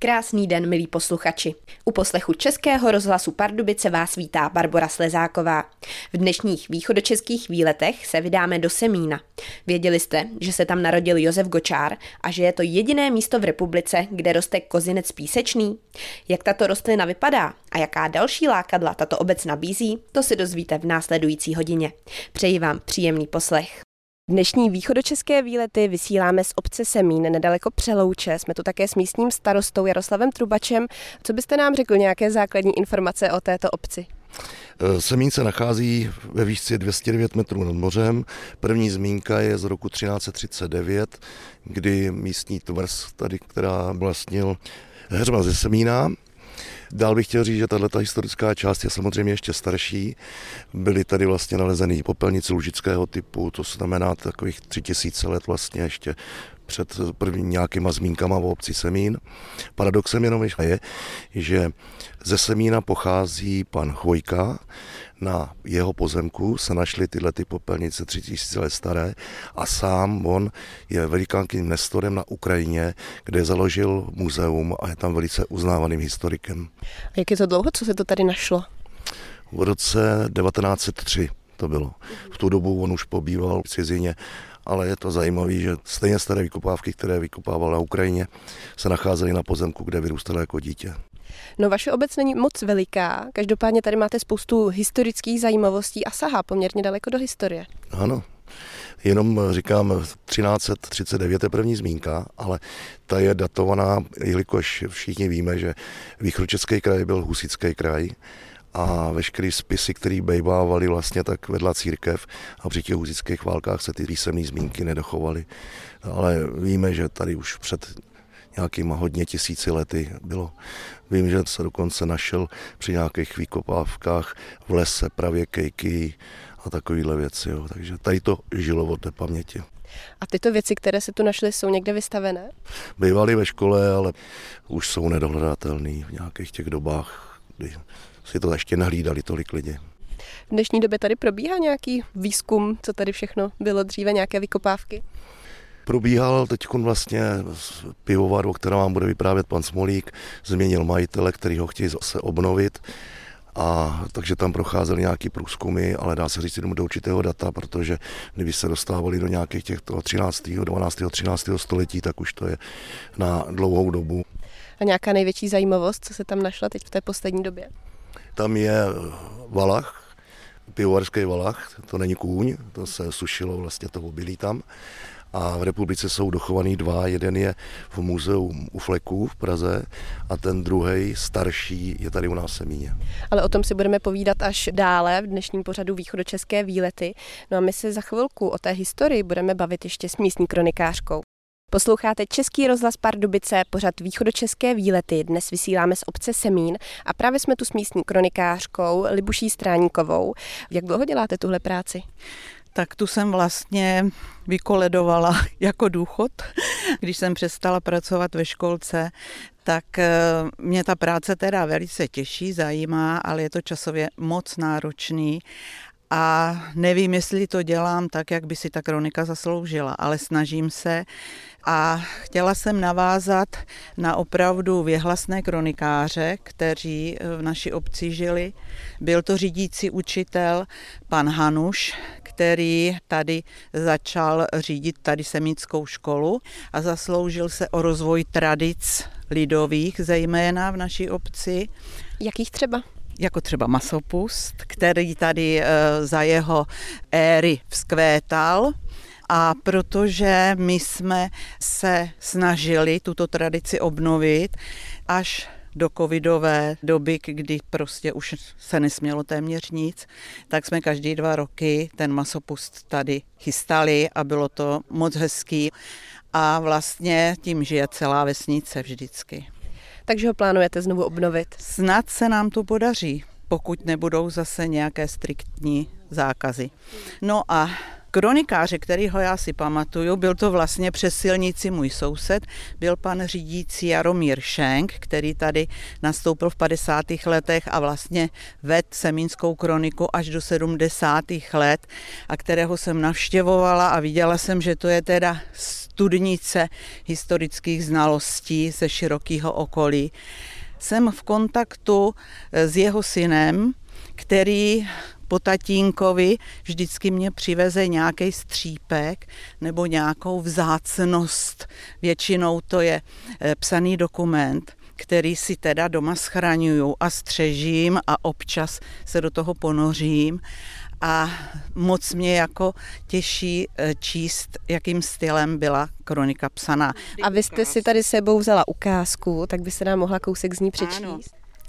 Krásný den, milí posluchači. U poslechu Českého rozhlasu Pardubice vás vítá Barbara Slezáková. V dnešních východočeských výletech se vydáme do Semína. Věděli jste, že se tam narodil Josef Gočár a že je to jediné místo v republice, kde roste kozinec písečný? Jak tato rostlina vypadá a jaká další lákadla tato obec nabízí, to si dozvíte v následující hodině. Přeji vám příjemný poslech. Dnešní východočeské výlety vysíláme z obce Semín nedaleko Přelouče. Jsme tu také s místním starostou Jaroslavem Trubačem. Co byste nám řekl nějaké základní informace o této obci? Eh, Semín se nachází ve výšce 209 metrů nad mořem. První zmínka je z roku 1339, kdy místní tvrz, tady, která vlastnil Heřma ze Semína, Dál bych chtěl říct, že tato historická část je samozřejmě ještě starší. Byly tady vlastně nalezeny popelnice lužického typu, to znamená takových tři tisíce let vlastně ještě před první nějakýma zmínkama o obci Semín. Paradoxem jenom je, že ze Semína pochází pan Chvojka, na jeho pozemku se našly tyhle ty popelnice 3000 let staré a sám on je velikánským nestorem na Ukrajině, kde založil muzeum a je tam velice uznávaným historikem. A jak je to dlouho, co se to tady našlo? V roce 1903 to bylo. V tu dobu on už pobýval v cizině ale je to zajímavé, že stejně staré vykopávky, které vykopával na Ukrajině, se nacházely na pozemku, kde vyrůstal jako dítě. No vaše obec není moc veliká, každopádně tady máte spoustu historických zajímavostí a sahá poměrně daleko do historie. Ano, Jenom říkám, 1339 je první zmínka, ale ta je datovaná, jelikož všichni víme, že východočeský kraj byl husický kraj a veškeré spisy, které bejvávaly vlastně tak vedla církev a při těch husických válkách se ty písemné zmínky nedochovaly. Ale víme, že tady už před nějakýma hodně tisíci lety bylo. Vím, že se dokonce našel při nějakých výkopávkách v lese pravě kejky a takovéhle věci. Jo. Takže tady to žilo od té paměti. A tyto věci, které se tu našly, jsou někde vystavené? Bývaly ve škole, ale už jsou nedohledatelné v nějakých těch dobách, kdy si to ještě nehlídali tolik lidí. V dnešní době tady probíhá nějaký výzkum, co tady všechno bylo dříve, nějaké vykopávky? Probíhal teď vlastně pivovar, o kterém vám bude vyprávět pan Smolík, změnil majitele, který ho chtějí zase obnovit. A takže tam procházely nějaký průzkumy, ale dá se říct jenom do určitého data, protože kdyby se dostávali do nějakých těch 13., 12., 13. století, tak už to je na dlouhou dobu. A nějaká největší zajímavost, co se tam našla teď v té poslední době? Tam je valach, pivovarský valach, to není kůň, to se sušilo vlastně to obilí tam a v republice jsou dochovaný dva. Jeden je v muzeu u Fleků v Praze a ten druhý, starší, je tady u nás v Semíně. Ale o tom si budeme povídat až dále v dnešním pořadu Východočeské výlety. No a my se za chvilku o té historii budeme bavit ještě s místní kronikářkou. Posloucháte Český rozhlas Pardubice, pořad východočeské výlety. Dnes vysíláme z obce Semín a právě jsme tu s místní kronikářkou Libuší Stráníkovou. Jak dlouho děláte tuhle práci? tak tu jsem vlastně vykoledovala jako důchod. Když jsem přestala pracovat ve školce, tak eh, mě ta práce teda velice těší, zajímá, ale je to časově moc náročný a nevím, jestli to dělám tak, jak by si ta kronika zasloužila, ale snažím se a chtěla jsem navázat na opravdu věhlasné kronikáře, kteří v naší obci žili. Byl to řídící učitel pan Hanuš, který tady začal řídit tady semickou školu a zasloužil se o rozvoj tradic lidových, zejména v naší obci. Jakých třeba? Jako třeba masopust, který tady eh, za jeho éry vzkvétal. A protože my jsme se snažili tuto tradici obnovit až do covidové doby, kdy prostě už se nesmělo téměř nic, tak jsme každý dva roky ten masopust tady chystali a bylo to moc hezký. A vlastně tím žije celá vesnice vždycky. Takže ho plánujete znovu obnovit? Snad se nám to podaří, pokud nebudou zase nějaké striktní zákazy. No a kronikáře, kterýho já si pamatuju, byl to vlastně přes silnici můj soused, byl pan řídící Jaromír Šenk, který tady nastoupil v 50. letech a vlastně ved Semínskou kroniku až do 70. let a kterého jsem navštěvovala a viděla jsem, že to je teda studnice historických znalostí ze širokého okolí. Jsem v kontaktu s jeho synem, který po tatínkovi vždycky mě přiveze nějaký střípek nebo nějakou vzácnost. Většinou to je eh, psaný dokument, který si teda doma schraňuju a střežím a občas se do toho ponořím a moc mě jako těší eh, číst, jakým stylem byla kronika psaná. A vy jste si tady sebou vzala ukázku, tak by se nám mohla kousek z ní přečíst. Ano.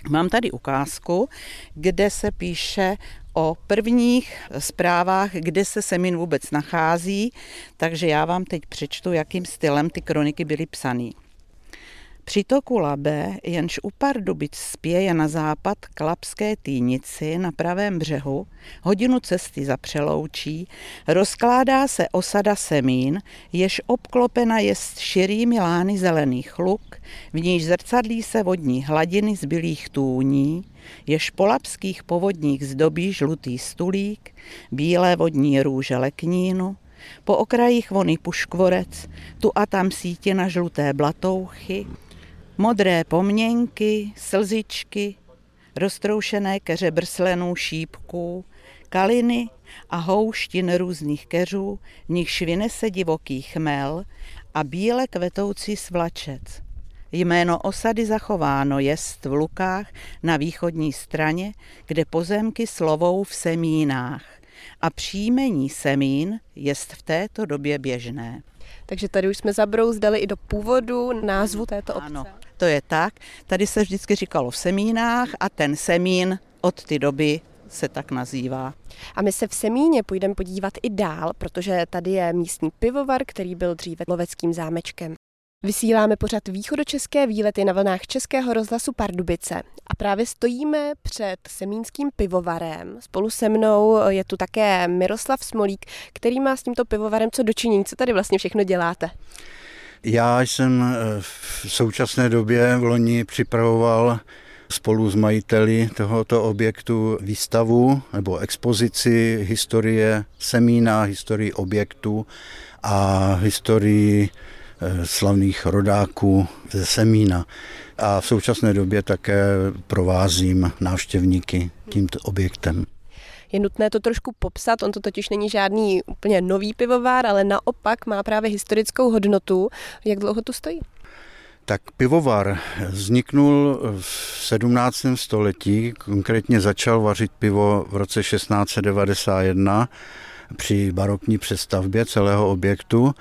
Mám tady ukázku, kde se píše o prvních zprávách, kde se Semín vůbec nachází, takže já vám teď přečtu, jakým stylem ty kroniky byly psané. Při toku Labe, jenž u Pardubic spěje na západ k Lapské týnici na pravém břehu, hodinu cesty za přeloučí, rozkládá se osada Semín, jež obklopena je širými lány zelených luk, v níž zrcadlí se vodní hladiny z bylých tůní, jež po lapských povodních zdobí žlutý stulík, bílé vodní růže leknínu, po okrajích vony puškvorec, tu a tam sítěna žluté blatouchy, Modré poměnky, slzičky, roztroušené keře brslenů šípků, kaliny a houštin různých keřů, v nich vynese divoký chmel a bíle kvetoucí svlačec. Jméno osady zachováno jest v Lukách na východní straně, kde pozemky slovou v semínách a příjmení semín jest v této době běžné. Takže tady už jsme zabrouzdali i do původu názvu této obce. Ano, to je tak. Tady se vždycky říkalo v semínách a ten semín od té doby se tak nazývá. A my se v Semíně půjdeme podívat i dál, protože tady je místní pivovar, který byl dříve loveckým zámečkem. Vysíláme pořád východočeské výlety na vlnách Českého rozhlasu Pardubice a právě stojíme před Semínským pivovarem. Spolu se mnou je tu také Miroslav Smolík, který má s tímto pivovarem co dočinění. Co tady vlastně všechno děláte? Já jsem eh, v současné době v loni připravoval spolu s majiteli tohoto objektu výstavu nebo expozici historie semína, historii objektu a historii eh, slavných rodáků ze Semína. A v současné době také provázím návštěvníky tímto objektem je nutné to trošku popsat. On to totiž není žádný úplně nový pivovár, ale naopak má právě historickou hodnotu. Jak dlouho tu stojí? Tak pivovar vzniknul v 17. století, konkrétně začal vařit pivo v roce 1691 při barokní přestavbě celého objektu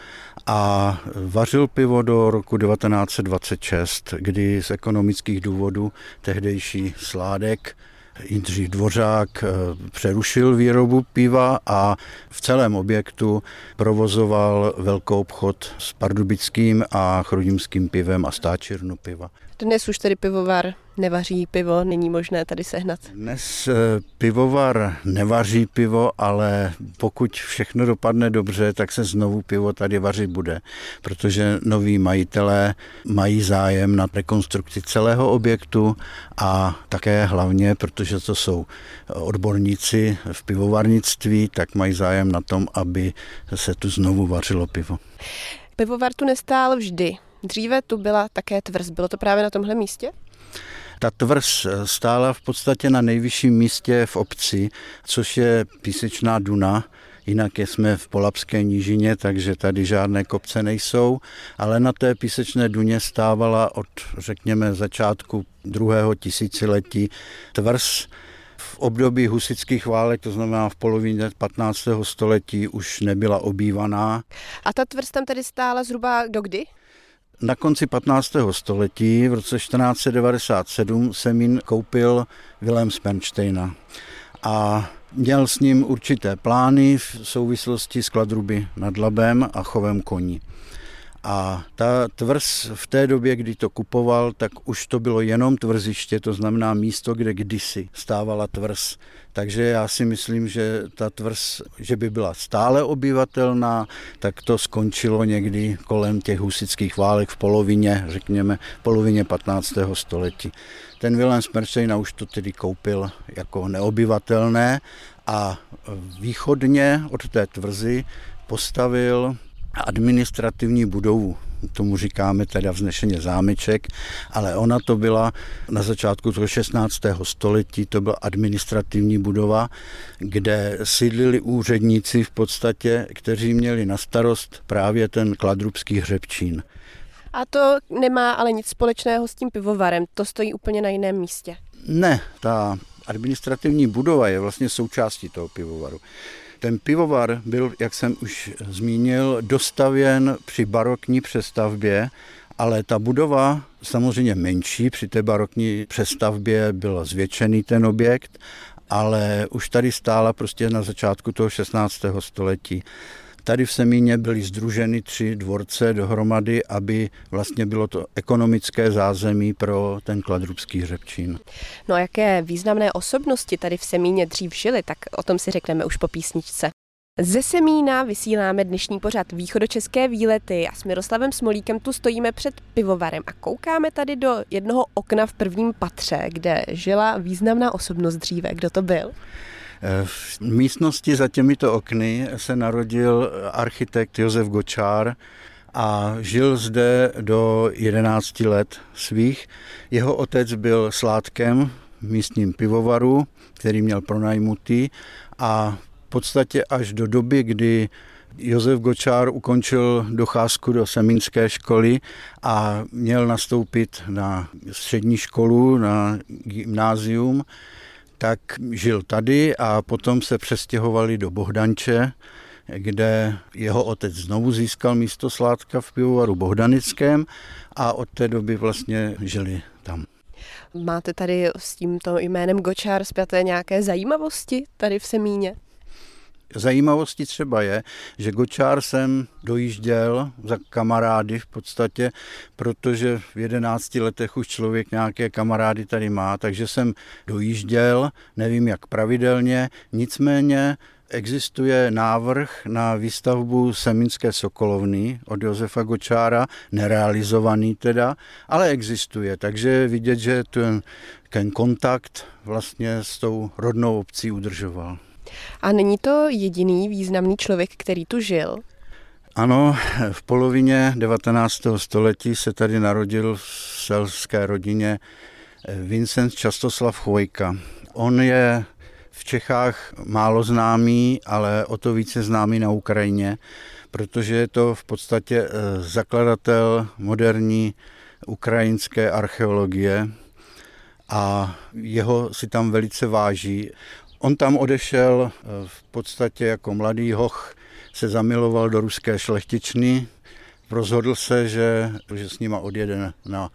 a vařil pivo do roku 1926, kdy z ekonomických důvodů tehdejší Sládek Jindřich Dvořák eh, přerušil výrobu piva a v celém objektu provozoval velkou obchod s pardubickým a chrudimským pivem a stáčírnu piva. Dnes už tedy pivovar nevaří pivo, není možné tady sehnat. Dnes eh, pivovar nevaří pivo, ale pokud všechno dopadne dobře, tak se znovu pivo tady vařit bude, protože noví majitelé mají zájem na rekonstrukci celého objektu a také hlavně, protože to jsou odborníci v pivovarnictví, tak mají zájem na tom, aby se tu znovu vařilo pivo. Pivovar tu nestál vždy. Dříve tu byla také tvrz. Bylo to právě na tomhle místě? Ta tvrz stála v podstatě na nejvyšším místě v obci, což je písečná Duna, Jinak jsme v Polapské nížině, takže tady žádné kopce nejsou, ale na té písečné duně stávala od, řekněme, začátku druhého tisíciletí tvrz. V období husických válek, to znamená v polovině 15. století, už nebyla obývaná. A ta tvrz tam tedy stála zhruba do kdy? Na konci 15. století v roce 1497 Semín koupil Wilhelm Spernsteina a měl s ním určité plány v souvislosti s kladruby nad Labem a chovem koní. A ta tvrz v té době, kdy to kupoval, tak už to bylo jenom tvrziště, to znamená místo, kde kdysi stávala tvrz. Takže já si myslím, že ta tvrz, že by byla stále obyvatelná, tak to skončilo někdy kolem těch husických válek v polovině, řekněme, polovině 15. století. Ten Vilém Smerčejna už to tedy koupil jako neobyvatelné a východně od té tvrzy postavil administrativní budovu. Tomu říkáme teda vznešeně zámeček, ale ona to byla na začátku toho 16. století, to byla administrativní budova, kde sídlili úředníci v podstatě, kteří měli na starost právě ten kladrubský hřebčín. A to nemá ale nic společného s tím pivovarem, to stojí úplně na jiném místě. Ne, ta administrativní budova je vlastně součástí toho pivovaru. Ten pivovar byl, jak jsem už zmínil, dostavěn při barokní přestavbě, ale ta budova samozřejmě menší, při té barokní přestavbě byl zvětšený ten objekt, ale už tady stála prostě na začátku toho 16. století. Tady v Semíně byly združeny tři dvorce dohromady, aby vlastně bylo to ekonomické zázemí pro ten kladrubský hřebčín. No a jaké významné osobnosti tady v Semíně dřív žili, tak o tom si řekneme už po písničce. Ze Semína vysíláme dnešní pořad východočeské výlety a s Miroslavem Smolíkem tu stojíme před pivovarem a koukáme tady do jednoho okna v prvním patře, kde žila významná osobnost dříve. Kdo to byl? V místnosti za těmito okny se narodil architekt Josef Gočár a žil zde do 11 let svých. Jeho otec byl sládkem v místním pivovaru, který měl pronajmutý a v podstatě až do doby, kdy Josef Gočár ukončil docházku do semínské školy a měl nastoupit na střední školu, na gymnázium, tak žil tady a potom se přestěhovali do Bohdanče, kde jeho otec znovu získal místo sládka v pivovaru Bohdanickém a od té doby vlastně žili tam. Máte tady s tímto jménem Gočár zpěté nějaké zajímavosti tady v Semíně? Zajímavostí třeba je, že Gočár jsem dojížděl za kamarády v podstatě, protože v 11 letech už člověk nějaké kamarády tady má, takže jsem dojížděl, nevím jak pravidelně, nicméně existuje návrh na výstavbu Semínské sokolovny od Josefa Gočára, nerealizovaný teda, ale existuje, takže vidět, že ten, ten kontakt vlastně s tou rodnou obcí udržoval. A není to jediný významný člověk, který tu žil? Ano, v polovině 19. století se tady narodil v selské rodině Vincent Častoslav Chvojka. On je v Čechách málo známý, ale o to více známý na Ukrajině, protože je to v podstatě eh, zakladatel moderní ukrajinské archeologie a jeho si tam velice váží. On tam odešel eh, v podstatě jako mladý hoch, se zamiloval do ruské šlechtičny, rozhodl se, že, že s nima odjede na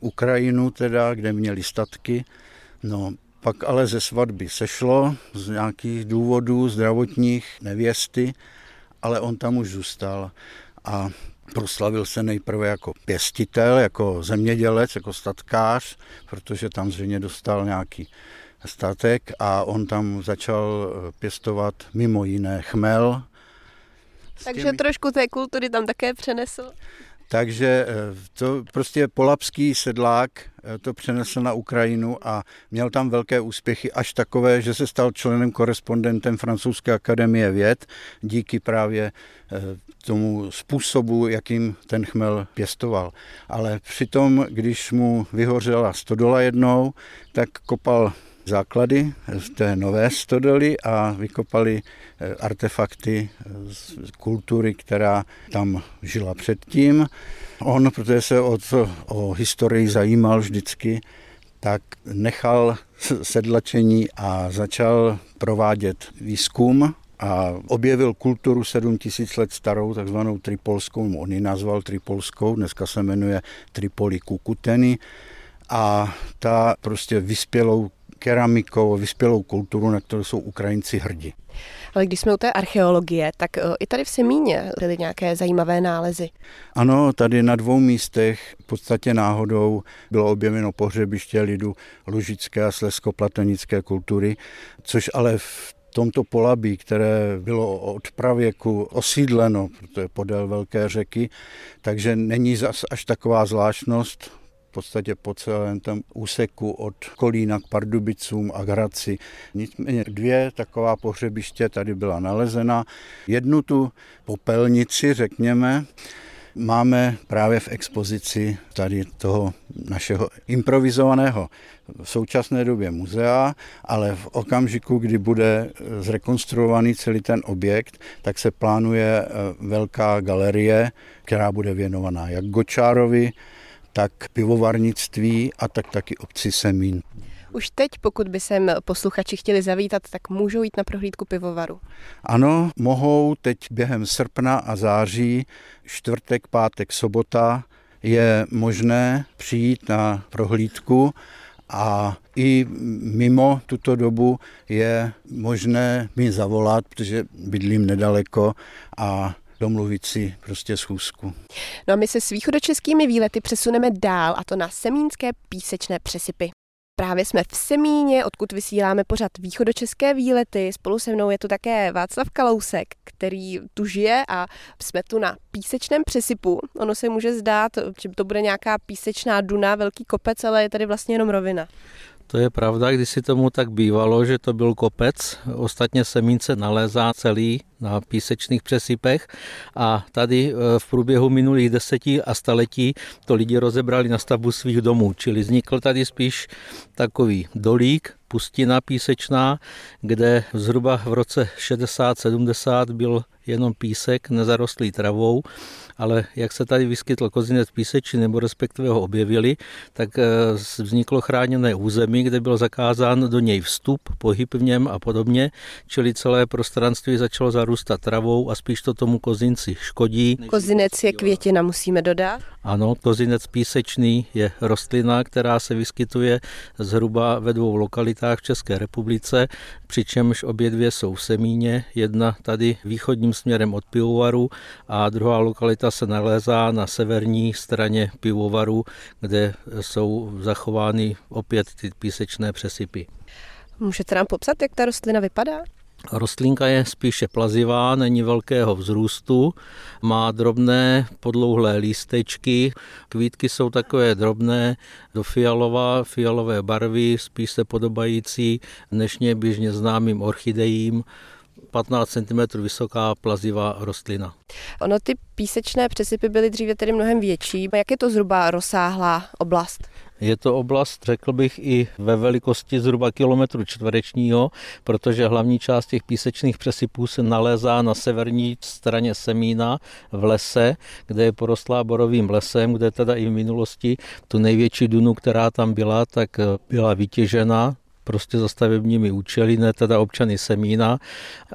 Ukrajinu, teda, kde měli statky. No, pak ale ze svatby sešlo z nějakých důvodů zdravotních nevěsty, ale on tam už zůstal a proslavil se nejprve jako pěstitel, jako zemědělec, jako statkář, protože tam zřejmě dostal nějaký statek a on tam začal eh, pěstovat mimo jiné chmel. Takže těmi... trošku té kultury tam také přenesl. Takže eh, to prostě polapský sedlák eh, to přenesl na Ukrajinu a měl tam velké úspěchy, až takové, že se stal členem korespondentem Francouzské akademie věd díky právě tomu způsobu, jakým ten chmel pěstoval. Ale přitom, když mu vyhořela stodola jednou, tak kopal základy v té nové stodoli a vykopali eh, artefakty z kultury, která tam žila předtím. On, protože se o, to, o historii zajímal vždycky, tak nechal sedlačení a začal provádět výzkum a objevil kulturu 7000 let starou, takzvanou tripolskou, on ji nazval tripolskou, dneska se jmenuje Tripoli Kukuteny a ta prostě vyspělou keramikou, vyspělou kulturu, na kterou jsou Ukrajinci hrdí. Ale když jsme u té archeologie, tak eh, i tady v Semíně byly nějaké zajímavé nálezy. Ano, tady na dvou místech v podstatě náhodou bylo objeveno pohřebiště lidu lužické a sleskoplatonické kultury, což ale v tomto polabí, které bylo od pravěku osídleno, protože podél velké řeky, takže není zas až taková zvláštnost v podstatě po celém tom úseku od Kolína k Pardubicům a k Hradci. Nicméně dvě taková pohřebiště tady byla nalezena. Jednu tu popelnici, řekněme, máme právě v expozici tady toho našeho improvizovaného v současné době muzea, ale v okamžiku, kdy bude zrekonstruovaný celý ten objekt, tak se plánuje eh, velká galerie, která bude věnovaná jak Gočárovi, tak pivovarnictví a tak taky obci Semín. Už teď, pokud by sem posluchači chtěli zavítat, tak můžou jít na prohlídku pivovaru. Ano, mohou teď během srpna a září, čtvrtek, pátek, sobota, je možné přijít na prohlídku a i mimo tuto dobu je možné mi zavolat, protože bydlím nedaleko a domluvit si prostě schůzku. No a my se s východočeskými výlety přesuneme dál a to na semínské písečné přesypy. Právě jsme v Semíně, odkud vysíláme pořád východočeské výlety. Spolu se mnou je tu také Václav Kalousek, který tu žije a jsme tu na písečném přesypu. Ono se může zdát, že to bude nějaká písečná duna, velký kopec, ale je tady vlastně jenom rovina. To je pravda, když si tomu tak bývalo, že to byl kopec. Ostatně semínce nalézá celý na písečných přesypech. A tady e, v průběhu minulých desetí a staletí to lidi rozebrali na stavbu svých domů, čili vznikl tady spíš takový dolík, pustina písečná, kde zhruba v roce 60-70 byl jenom písek nezarostlý travou ale jak se tady vyskytl kozinec píseči, nebo respektive ho objevili, tak eh, vzniklo chráněné území, kde byl zakázán do něj vstup, pohyb v něm a podobně, čili celé prostranství začalo zarůstat travou a spíš to tomu kozinci škodí. Kozinec je květina, musíme dodat. Ano, kozinec písečný je rostlina, která se vyskytuje zhruba ve dvou lokalitách v České republice, přičemž obě dvě jsou v Semíně, jedna tady východním směrem od pivovaru a druhá lokalita se nalézá na severní straně pivovaru, kde jsou zachovány opět ty písečné přesypy. Můžete nám popsat, jak ta rostlina vypadá? Rostlinka je spíše plazivá, není velkého vzrůstu, má drobné podlouhlé lístečky, kvítky jsou takové drobné, do fialová, fialové barvy, spíš se podobající dnešně běžně známým orchidejím, 15 cm vysoká plazivá rostlina. Ono ty písečné přesypy byly dříve tedy mnohem větší. Jak je to zhruba rozsáhlá oblast? Je to oblast, řekl bych, i ve velikosti zhruba kilometru čtverečního, protože hlavní část těch písečných přesypů se nalézá na severní straně Semína v lese, kde je porostlá borovým lesem, kde teda i v minulosti tu největší dunu, která tam byla, tak byla vytěžena prostě za stavebními účely, ne teda občany Semína.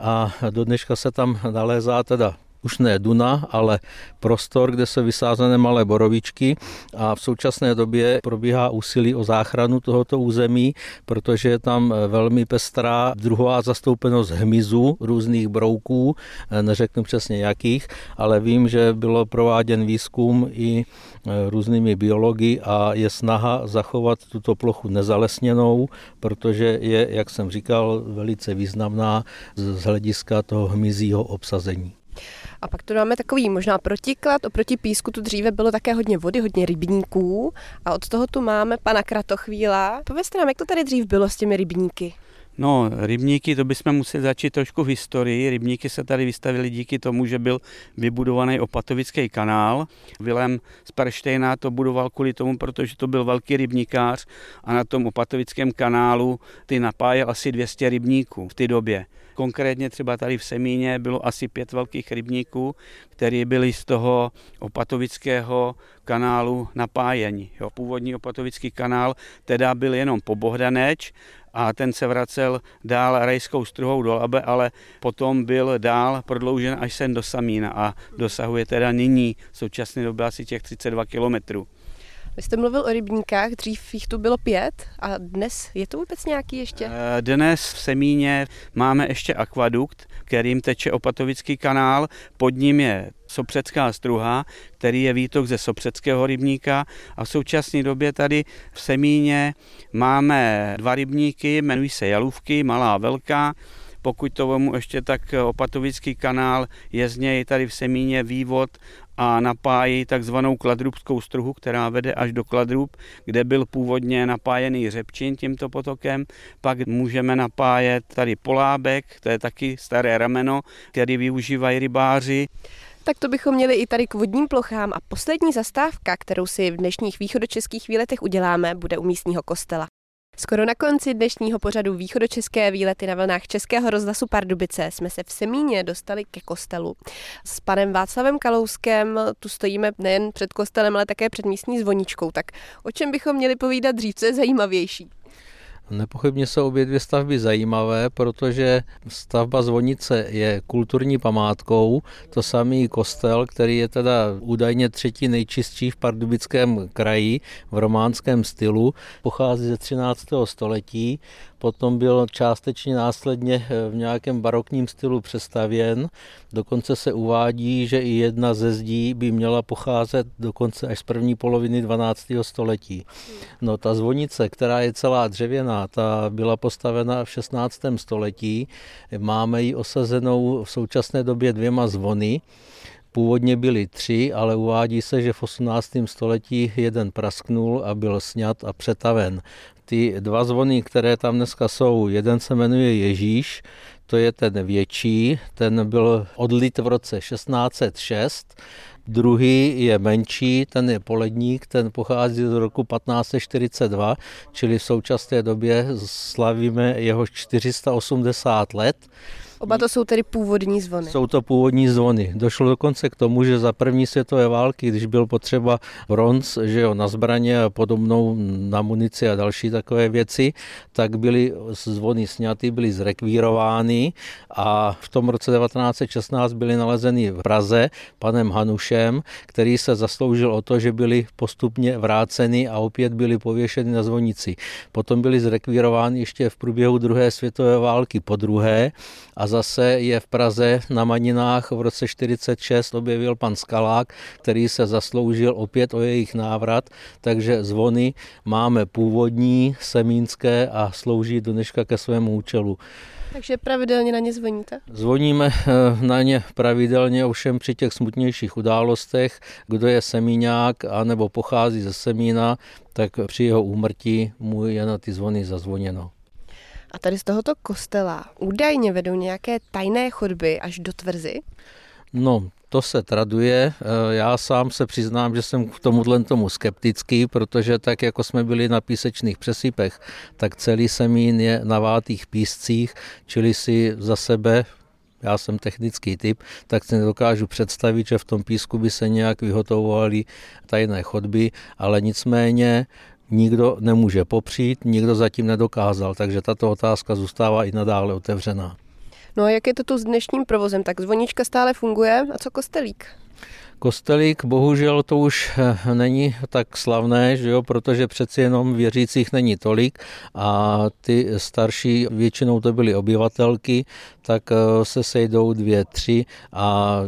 A do dneška se tam nalézá teda už ne Duna, ale prostor, kde jsou vysázené malé borovičky a v současné době probíhá úsilí o záchranu tohoto území, protože je tam velmi pestrá druhová zastoupenost hmyzu, různých brouků, neřeknu přesně jakých, ale vím, že bylo prováděn výzkum i různými biology a je snaha zachovat tuto plochu nezalesněnou, protože je, jak jsem říkal, velice významná z hlediska toho hmyzího obsazení. A pak tu máme takový možná protiklad. Oproti písku tu dříve bylo také hodně vody, hodně rybníků. A od toho tu máme pana Kratochvíla. Povězte nám, jak to tady dřív bylo s těmi rybníky? No, rybníky, to bychom museli začít trošku v historii. Rybníky se tady vystavily díky tomu, že byl vybudovaný opatovický kanál. Vilém z Perštejna to budoval kvůli tomu, protože to byl velký rybníkář a na tom opatovickém kanálu ty napájel asi 200 rybníků v té době. Konkrétně třeba tady v Semíně bylo asi pět velkých rybníků, které byly z toho opatovického kanálu napájení. Jo, původní opatovický kanál teda byl jenom po Bohdaneč a ten se vracel dál rajskou struhou do Labe, ale potom byl dál prodloužen až sem do Samína a dosahuje teda nyní v současné době asi těch 32 kilometrů. Vy jste mluvil o rybníkách, dřív jich tu bylo pět a dnes je to vůbec nějaký ještě? Eh, dnes v Semíně máme ještě akvadukt, kterým teče Opatovický kanál, pod ním je Sopřecká struha, který je výtok ze Sopřeckého rybníka. A v současné době tady v Semíně máme dva rybníky, jmenují se Jalůvky, malá a velká, pokud to vemu ještě tak Opatovický kanál, je z něj tady v Semíně vývod a napájí takzvanou kladrubskou struhu, která vede až do Kladrub, kde byl původně napájený řepčin tímto potokem. Pak můžeme napájet tady Polábek, to je taky staré rameno, který využívají rybáři. Tak to bychom měli i tady k vodním plochám a poslední zastávka, kterou si v dnešních východočeských výletech uděláme, bude u místního kostela. Skoro na konci dnešního pořadu východočeské výlety na vlnách Českého rozhlasu Pardubice jsme se v Semíně dostali ke kostelu. S panem Václavem Kalouskem tu stojíme nejen před kostelem, ale také před místní zvoničkou. Tak o čem bychom měli povídat dřív, co je zajímavější? Nepochybně jsou obě dvě stavby zajímavé, protože stavba zvonice je kulturní památkou, to samý kostel, který je teda údajně třetí nejčistší v pardubickém kraji v románském stylu, pochází ze 13. století potom byl částečně následně eh, v nějakém barokním stylu přestavěn. Dokonce se uvádí, že i jedna ze zdí by měla pocházet dokonce až z první poloviny 12. století. No ta zvonice, která je celá dřevěná, ta byla postavena v 16. století. Máme ji osazenou v současné době dvěma zvony. Původně byly tři, ale uvádí se, že v 18. století jeden prasknul a byl sňat a přetaven. Ty dva zvony, které tam dneska jsou, jeden se jmenuje Ježíš, to je ten větší, ten byl odlit v roce 1606, Druhý je menší, ten je poledník, ten pochází z roku 1542, čili v současné době slavíme jeho 480 let. Oba to jsou tedy původní zvony. Jsou to původní zvony. Došlo dokonce k tomu, že za první světové války, když byl potřeba bronz, že jo, na zbraně a podobnou na munici a další takové věci, tak byly zvony sňaty, byly zrekvírovány a v tom roce 1916 byly nalezeny v Praze panem Hanušem, který se zasloužil o to, že byly postupně vráceny a opět byly pověšeny na zvonici. Potom byly zrekvírovány ještě v průběhu druhé světové války po druhé a zase je v Praze na Maninách v roce 46 objevil pan Skalák, který se zasloužil opět o jejich návrat, takže zvony máme původní, semínské a slouží do dneška ke svému účelu. Takže pravidelně na ně zvoníte? Zvoníme eh, na ně pravidelně, ovšem při těch smutnějších událostech, kdo je semíňák anebo pochází ze semína, tak při jeho úmrtí mu je na ty zvony zazvoněno. A tady z tohoto kostela údajně vedou nějaké tajné chodby až do tvrzy? No, to se traduje. Eh, já sám se přiznám, že jsem k tomuhle tomu skeptický, protože tak, jako jsme byli na písečných přesypech, tak celý semín je na vátých píscích, čili si za sebe já jsem technický typ, tak si nedokážu představit, že v tom písku by se nějak vyhotovovaly tajné chodby, ale nicméně nikdo nemůže popřít, nikdo zatím nedokázal, takže tato otázka zůstává i nadále otevřená. No a jak je to tu s dnešním provozem? Tak zvonička stále funguje a co kostelík? Kostelík bohužel to už eh, není tak slavné, že jo, protože přeci jenom věřících není tolik a ty starší, většinou to byly obyvatelky, tak eh, se sejdou dvě, tři a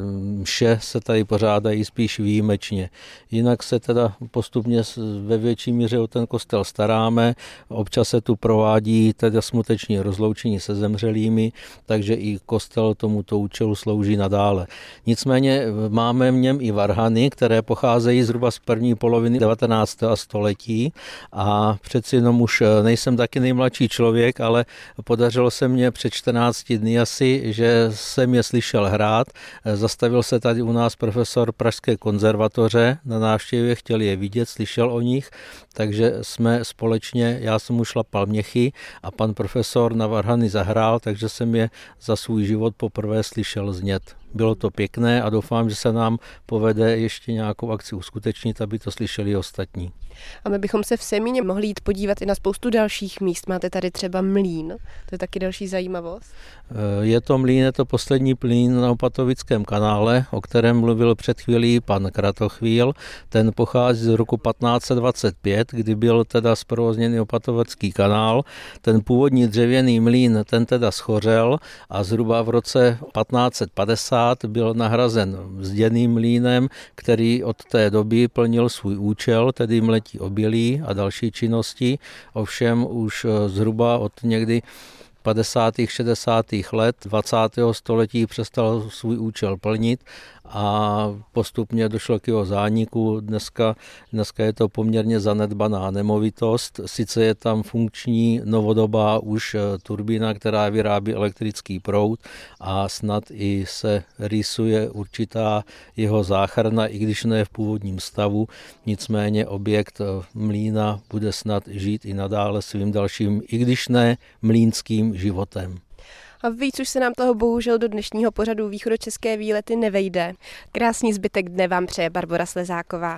vše se tady pořádají spíš výjimečně. Jinak se teda postupně ve větší míře o ten kostel staráme, občas se tu provádí teda smuteční rozloučení se zemřelými, takže i kostel tomuto účelu slouží nadále. Nicméně máme v něm i varhany, které pocházejí zhruba z první poloviny 19. století a přeci jenom už eh, nejsem taky nejmladší člověk, ale podařilo se mně před 14 dny asi, že jsem je slyšel hrát. Eh, zastavil se tady u nás profesor Pražské konzervatoře na návštěvě, chtěl je vidět, slyšel o nich, takže jsme společně, já jsem už šlapal měchy a pan profesor na varhany zahrál, takže jsem je za svůj život poprvé slyšel znět. Bylo to pěkné a doufám, že se nám povede ještě nějakou akci uskutečnit, aby to slyšeli ostatní. A my bychom se v Semíně mohli jít podívat i na spoustu dalších míst. Máte tady třeba mlín, to je taky další zajímavost. Eh, je to mlín, je to poslední plín na Opatovickém kanále, o kterém mluvil před chvílí pan Kratochvíl. Ten pochází z roku 1525, kdy byl teda zprovozněný Opatovický kanál. Ten původní dřevěný mlín, ten teda schořel a zhruba v roce 1550 byl nahrazen vzděným mlínem, který od té doby plnil svůj účel, tedy mletí obilí a další činnosti. Ovšem už eh, zhruba od někdy 50. 60. let 20. století přestal svůj účel plnit a postupně došlo k jeho zániku. Dneska, dneska je to poměrně zanedbaná nemovitost. Sice je tam funkční novodobá už eh, turbína, která vyrábí elektrický proud a snad i se rýsuje určitá jeho záchrana, i když ne v původním stavu. Nicméně objekt eh, mlína bude snad žít i nadále svým dalším, i když ne mlínským životem. A víc už se nám toho bohužel do dnešního pořadu východočeské výlety nevejde. Krásný zbytek dne vám přeje Barbara Slezáková.